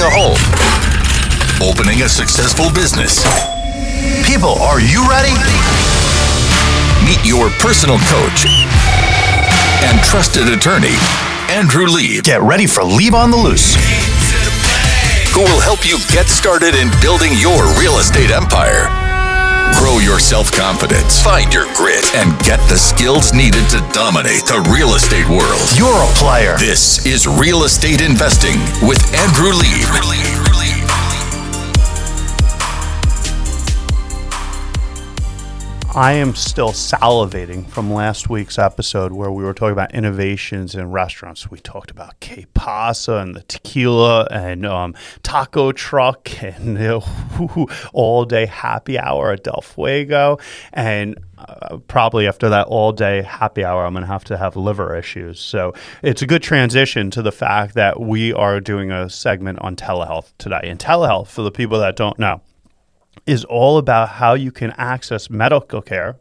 a home, opening a successful business. People, are you ready? Meet your personal coach and trusted attorney, Andrew Lieb. Get ready for Lieb on the Loose. who will help you get started in building your real estate empire. Grow your self confidence, find your grit, and get the skills needed to dominate the real estate world. You're a player. This is Real Estate Investing with Andrew Lieb. I am still salivating from last week's episode where we were talking about innovations in restaurants. We talked about Que Pasa and the tequila and um, taco truck and the all day happy hour at Del Fuego. And uh, probably after that all day happy hour, I'm going to have to have liver issues. So it's a good transition to the fact that we are doing a segment on telehealth today. And telehealth, for the people that don't know, is all about how you can access medical care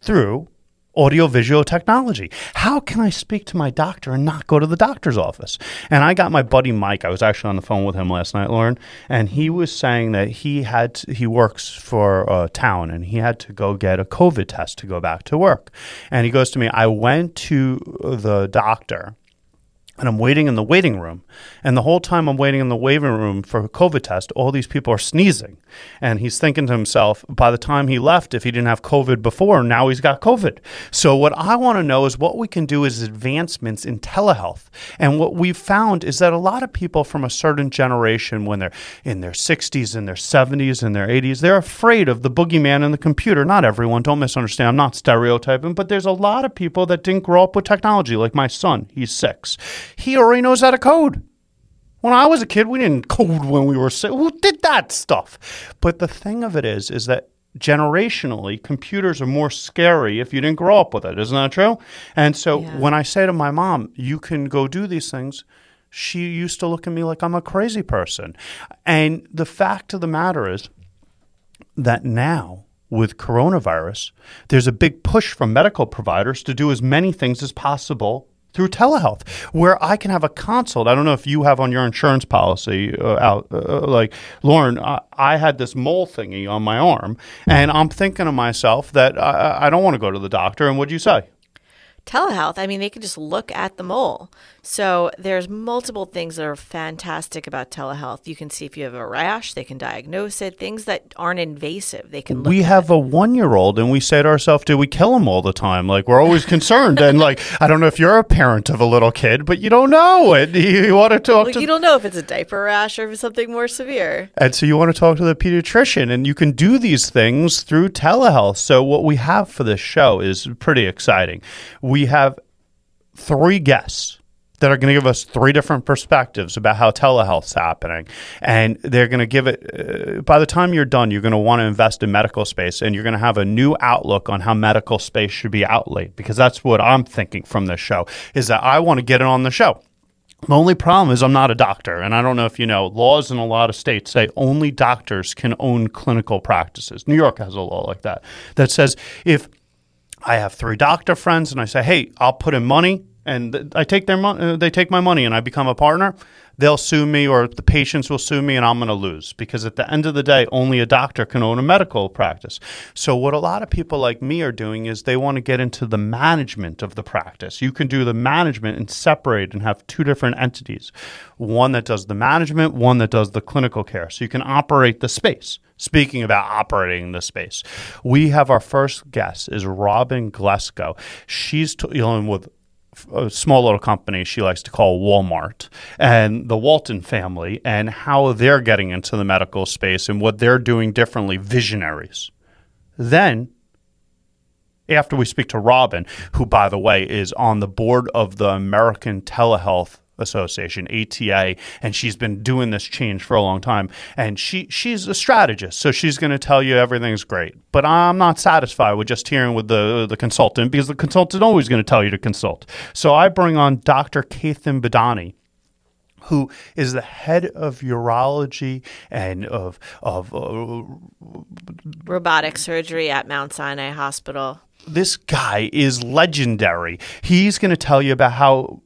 through audiovisual technology. How can I speak to my doctor and not go to the doctor's office? And I got my buddy Mike. I was actually on the phone with him last night, Lauren, and he was saying that he had to, he works for uh, a town and he had to go get a COVID test to go back to work. And he goes to me, "I went to the doctor and I'm waiting in the waiting room. And the whole time I'm waiting in the waiting room for a COVID test, all these people are sneezing. And he's thinking to himself, by the time he left, if he didn't have COVID before, now he's got COVID. So, what I want to know is what we can do is advancements in telehealth. And what we've found is that a lot of people from a certain generation, when they're in their 60s and their 70s and their 80s, they're afraid of the boogeyman in the computer. Not everyone, don't misunderstand. I'm not stereotyping, but there's a lot of people that didn't grow up with technology, like my son. He's six he already knows how to code. When I was a kid, we didn't code when we were sick. Who did that stuff? But the thing of it is, is that generationally, computers are more scary if you didn't grow up with it. Isn't that true? And so Yeah. when I say to my mom, you can go do these things, she used to look at me like I'm a crazy person. And the fact of the matter is that now, with coronavirus, there's a big push from medical providers to do as many things as possible through telehealth, where I can have a consult. I don't know if you have on your insurance policy uh, out, uh, like Lauren. I, I had this mole thingy on my arm, and I'm thinking to myself that I, I don't want to go to the doctor. And what'd you say? Telehealth, I mean, they can just look at the mole. So there's multiple things that are fantastic about telehealth. You can see if you have a rash, they can diagnose it, things that aren't invasive. They can look we have a one year old and we say to ourselves, do we kill him all the time? Like, we're always concerned. and, like, I don't know if you're a parent of a little kid, but you don't know it. You, you want to talk Well, to you don't know if it's a diaper rash or if it's something more severe. And so you want to talk to the pediatrician, and you can do these things through telehealth. So what we have for this show is pretty exciting. We have three guests that are going to give us three different perspectives about how telehealth's happening, and they're going to give it. Uh, by the time you're done, you're going to want to invest in medical space, and you're going to have a new outlook on how medical space should be outlaid. Because that's what I'm thinking from this show is that I want to get it on the show. The only problem is I'm not a doctor, and I don't know if you know, laws in a lot of states say only doctors can own clinical practices. New York has a law like that that says if I have three doctor friends and I say, "Hey, I'll put in money," and I take their money, uh, they take my money, and I become a partner. They'll sue me, or the patients will sue me, and I'm going to lose because at the end of the day, only a doctor can own a medical practice. So, what a lot of people like me are doing is they want to get into the management of the practice. You can do the management and separate and have two different entities one that does the management, one that does the clinical care. So, you can operate the space. Speaking about operating the space, we have our first guest is Robin Glasco. She's dealing with a small little company she likes to call Walmart and the Walton family and how they're getting into the medical space and what they're doing differently, visionaries. Then, after we speak to Robin, who, by the way, is on the board of the American Telehealth Association, ATA, and she's been doing this change for a long time. And she she's a strategist, so she's going to tell you everything's great. But I'm not satisfied with just hearing with the the consultant because the consultant always going to tell you to consult. So I bring on Dr. Ketan Badani who is the head of urology and of of uh, Robotic surgery at Mount Sinai Hospital. this guy is legendary. He's going to tell you about how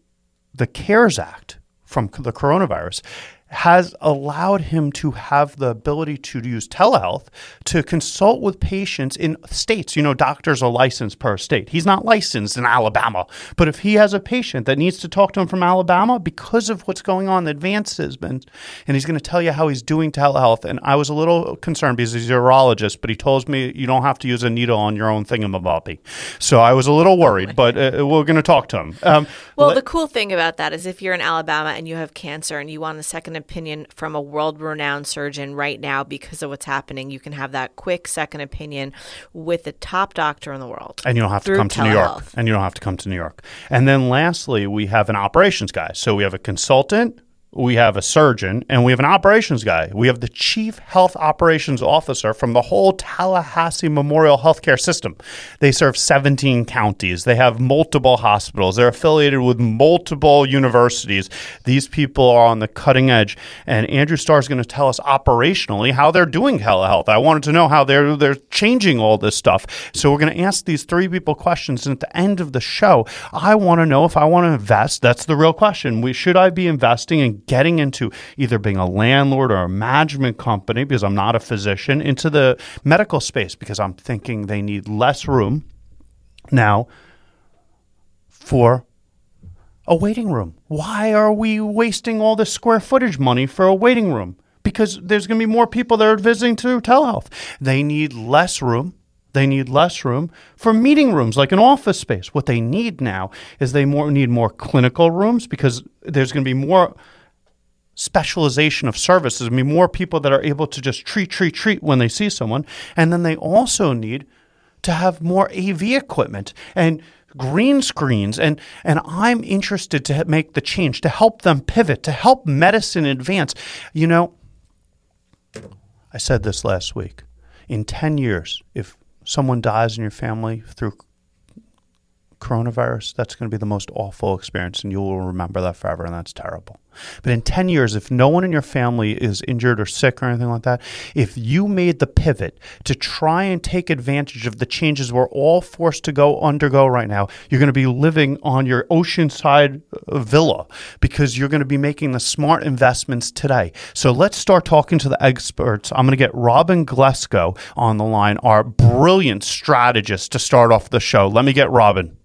the CARES Act from the coronavirus has allowed him to have the ability to use telehealth to consult with patients in states. You know, doctors are licensed per state. He's not licensed in Alabama. But if he has a patient that needs to talk to him from Alabama because of what's going on, the advances, and he's going to tell you how he's doing telehealth. And I was a little concerned because he's a urologist, but he tells me you don't have to use a needle on your own thingamabobby. So I was a little worried, but uh, we're going to talk to him. Um, Well, let- the cool thing about that is if you're in Alabama and you have cancer and you want a second opinion from a world renowned surgeon right now because of what's happening, you can have that quick second opinion with the top doctor in the world. and you don't have to come to New York. And you don't have to come to New York. And then lastly, we have an operations guy. So we have a consultant, we have a surgeon, and we have an operations guy. We have the chief health operations officer from the whole Tallahassee Memorial Healthcare System. They serve 17 counties. They have multiple hospitals. They're affiliated with multiple universities. These people are on the cutting edge. And Andrew Starr is going to tell us operationally how they're doing telehealth. I wanted to know how they're they're changing all this stuff. So we're going to ask these three people questions. And at the end of the show, I want to know if I want to invest. That's the real question. We should I be investing in getting into either being a landlord or a management company because I'm not a physician into the medical space because I'm thinking they need less room now for a waiting room. Why are we wasting all this square footage money for a waiting room? Because there's going to be more people that are visiting through telehealth. They need less room. They need less room for meeting rooms, like an office space. What they need now is they more need more clinical rooms because there's going to be more specialization of services. To be more people that are able to just treat, treat, treat when they see someone. And then they also need to have more AV equipment and green screens and and I'm interested to make the change to help them pivot to help medicine advance you know I said this last week in 10 years if someone dies in your family through coronavirus that's going to be the most awful experience and you will remember that forever and that's terrible but in 10 years if no one in your family is injured or sick or anything like that if you made the pivot to try and take advantage of the changes we're all forced to go undergo right now you're going to be living on your oceanside uh, villa because you're going to be making the smart investments today. So let's start talking to the experts. I'm going to get robin glasco on the line our brilliant strategist to start off the show. Let me get robin.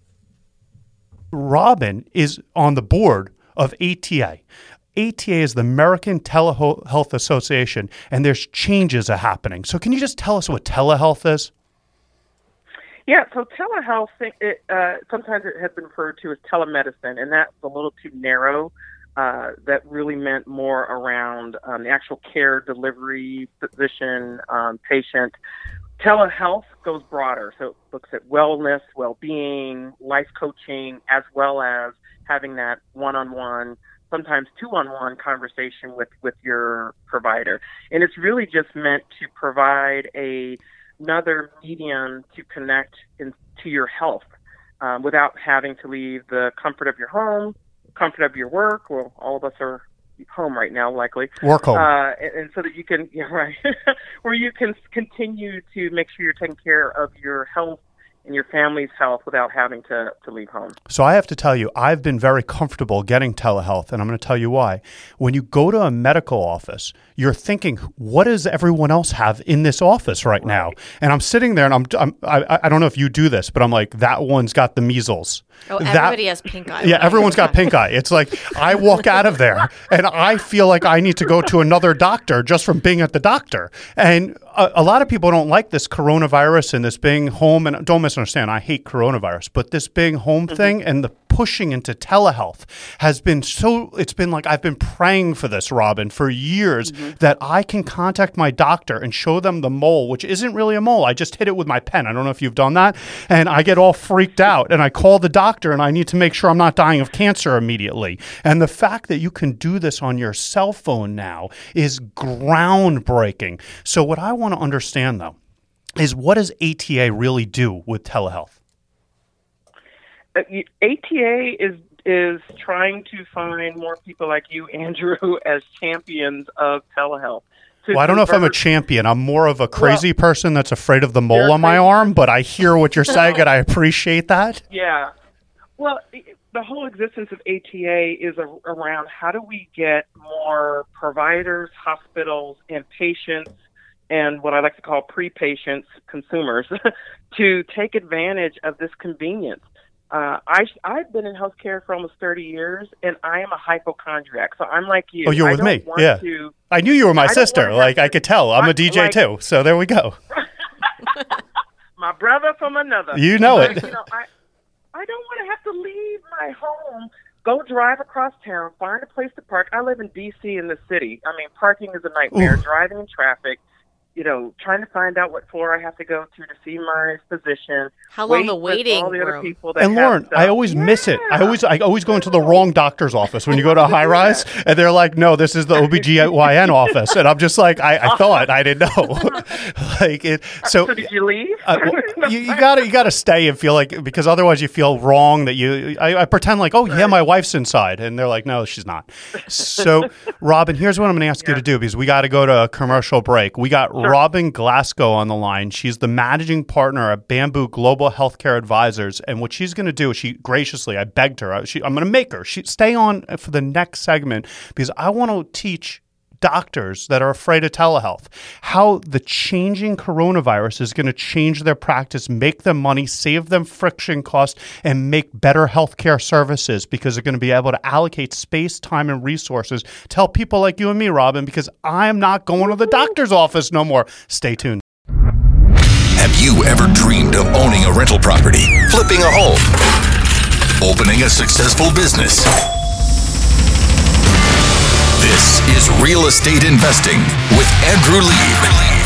Robin is on the board of ATA. ATA is the American Telehealth Association, and there's changes are happening. So, can you just tell us what telehealth is? Yeah, so telehealth, it, uh, sometimes it has been referred to as telemedicine, and that's a little too narrow. Uh, that really meant more around um, the actual care delivery, physician, um, patient. Telehealth goes broader, so it looks at wellness, well-being, life coaching, as well as having that one-on-one, sometimes two-on-one conversation with with your provider. And it's really just meant to provide a another medium to connect in, to your health um, without having to leave the comfort of your home, comfort of your work. Well, all of us are home right now, likely. Work home. Uh, and, and so that you can, yeah, right, where you can continue to make sure you're taking care of your health and your family's health without having to, to leave home. So I have to tell you, I've been very comfortable getting telehealth, and I'm going to tell you why. When you go to a medical office, you're thinking, what does everyone else have in this office right, now? And I'm sitting there, and I'm, I'm I, I don't know if you do this, but I'm like, that one's got the measles. Oh, That- everybody has pink eye. Yeah, everyone's got pink eye. It's like I walk out of there and I feel like I need to go to another doctor just from being at the doctor. And a, a lot of people don't like this coronavirus and this being home. And don't misunderstand, I hate coronavirus, but this being home mm-hmm. thing and the pushing into telehealth has been so it's been like I've been praying for this Robin for years mm-hmm. that I can contact my doctor and show them the mole which isn't really a mole. I just hit it with my pen. I don't know if you've done that. And I get all freaked out and I call the doctor and I need to make sure I'm not dying of cancer immediately. And the fact that you can do this on your cell phone now is groundbreaking. So what I want to understand though is what does ATA really do with telehealth Uh, ATA is is trying to find more people like you, Andrew, as champions of telehealth. Well, I don't know if I'm a champion. I'm more of a crazy person that's afraid of the mole on my arm, but I hear what you're saying and I appreciate that. Yeah. Well, the whole existence of ATA is a, around how do we get more providers, hospitals, and patients, and what I like to call pre-patients, consumers, to take advantage of this convenience. Uh, I, I've been in healthcare for almost 30 years, and I am a hypochondriac. So I'm like you. Oh, you're I with me. Yeah. To, I knew you were my I sister. Like I could tell. I'm a DJ like- too. So there we go. my brother from another. You know But, it. You know, I, I don't want to have to leave my home, go drive across town, find a place to park. I live in D.C. in the city. I mean, parking is a nightmare. Driving in traffic, you know, trying to find out what floor I have to go to to see my physician. How long wait the waiting all the other room. people that And have Lauren, I stuff. always miss it. I always I always go into the wrong doctor's office when you go to a high rise and they're like, no, this is the OBGYN office. And I'm just like, I, I thought I didn't know. like it so So did you leave? uh, well, you, you gotta you gotta stay and feel like because otherwise you feel wrong that you I, I pretend like oh yeah my wife's inside and they're like no she's not so Robin here's what I'm gonna ask you to do because we got to go to a commercial break we got Robin Glasco on the line. She's the managing partner at Bamboo Global Healthcare Advisors. And what she's gonna do she graciously I begged her I- she, I'm gonna make her. She stay on for the next segment because I want to teach doctors that are afraid of telehealth, how the changing coronavirus is going to change their practice, make them money, save them friction costs, and make better healthcare services because they're going to be able to allocate space, time, and resources to help people like you and me, Robin, because I'm not going to the doctor's office no more. Stay tuned. Have you ever dreamed of owning a rental property, flipping a home, opening a successful business? This is Real Estate Investing with Andrew Lieb.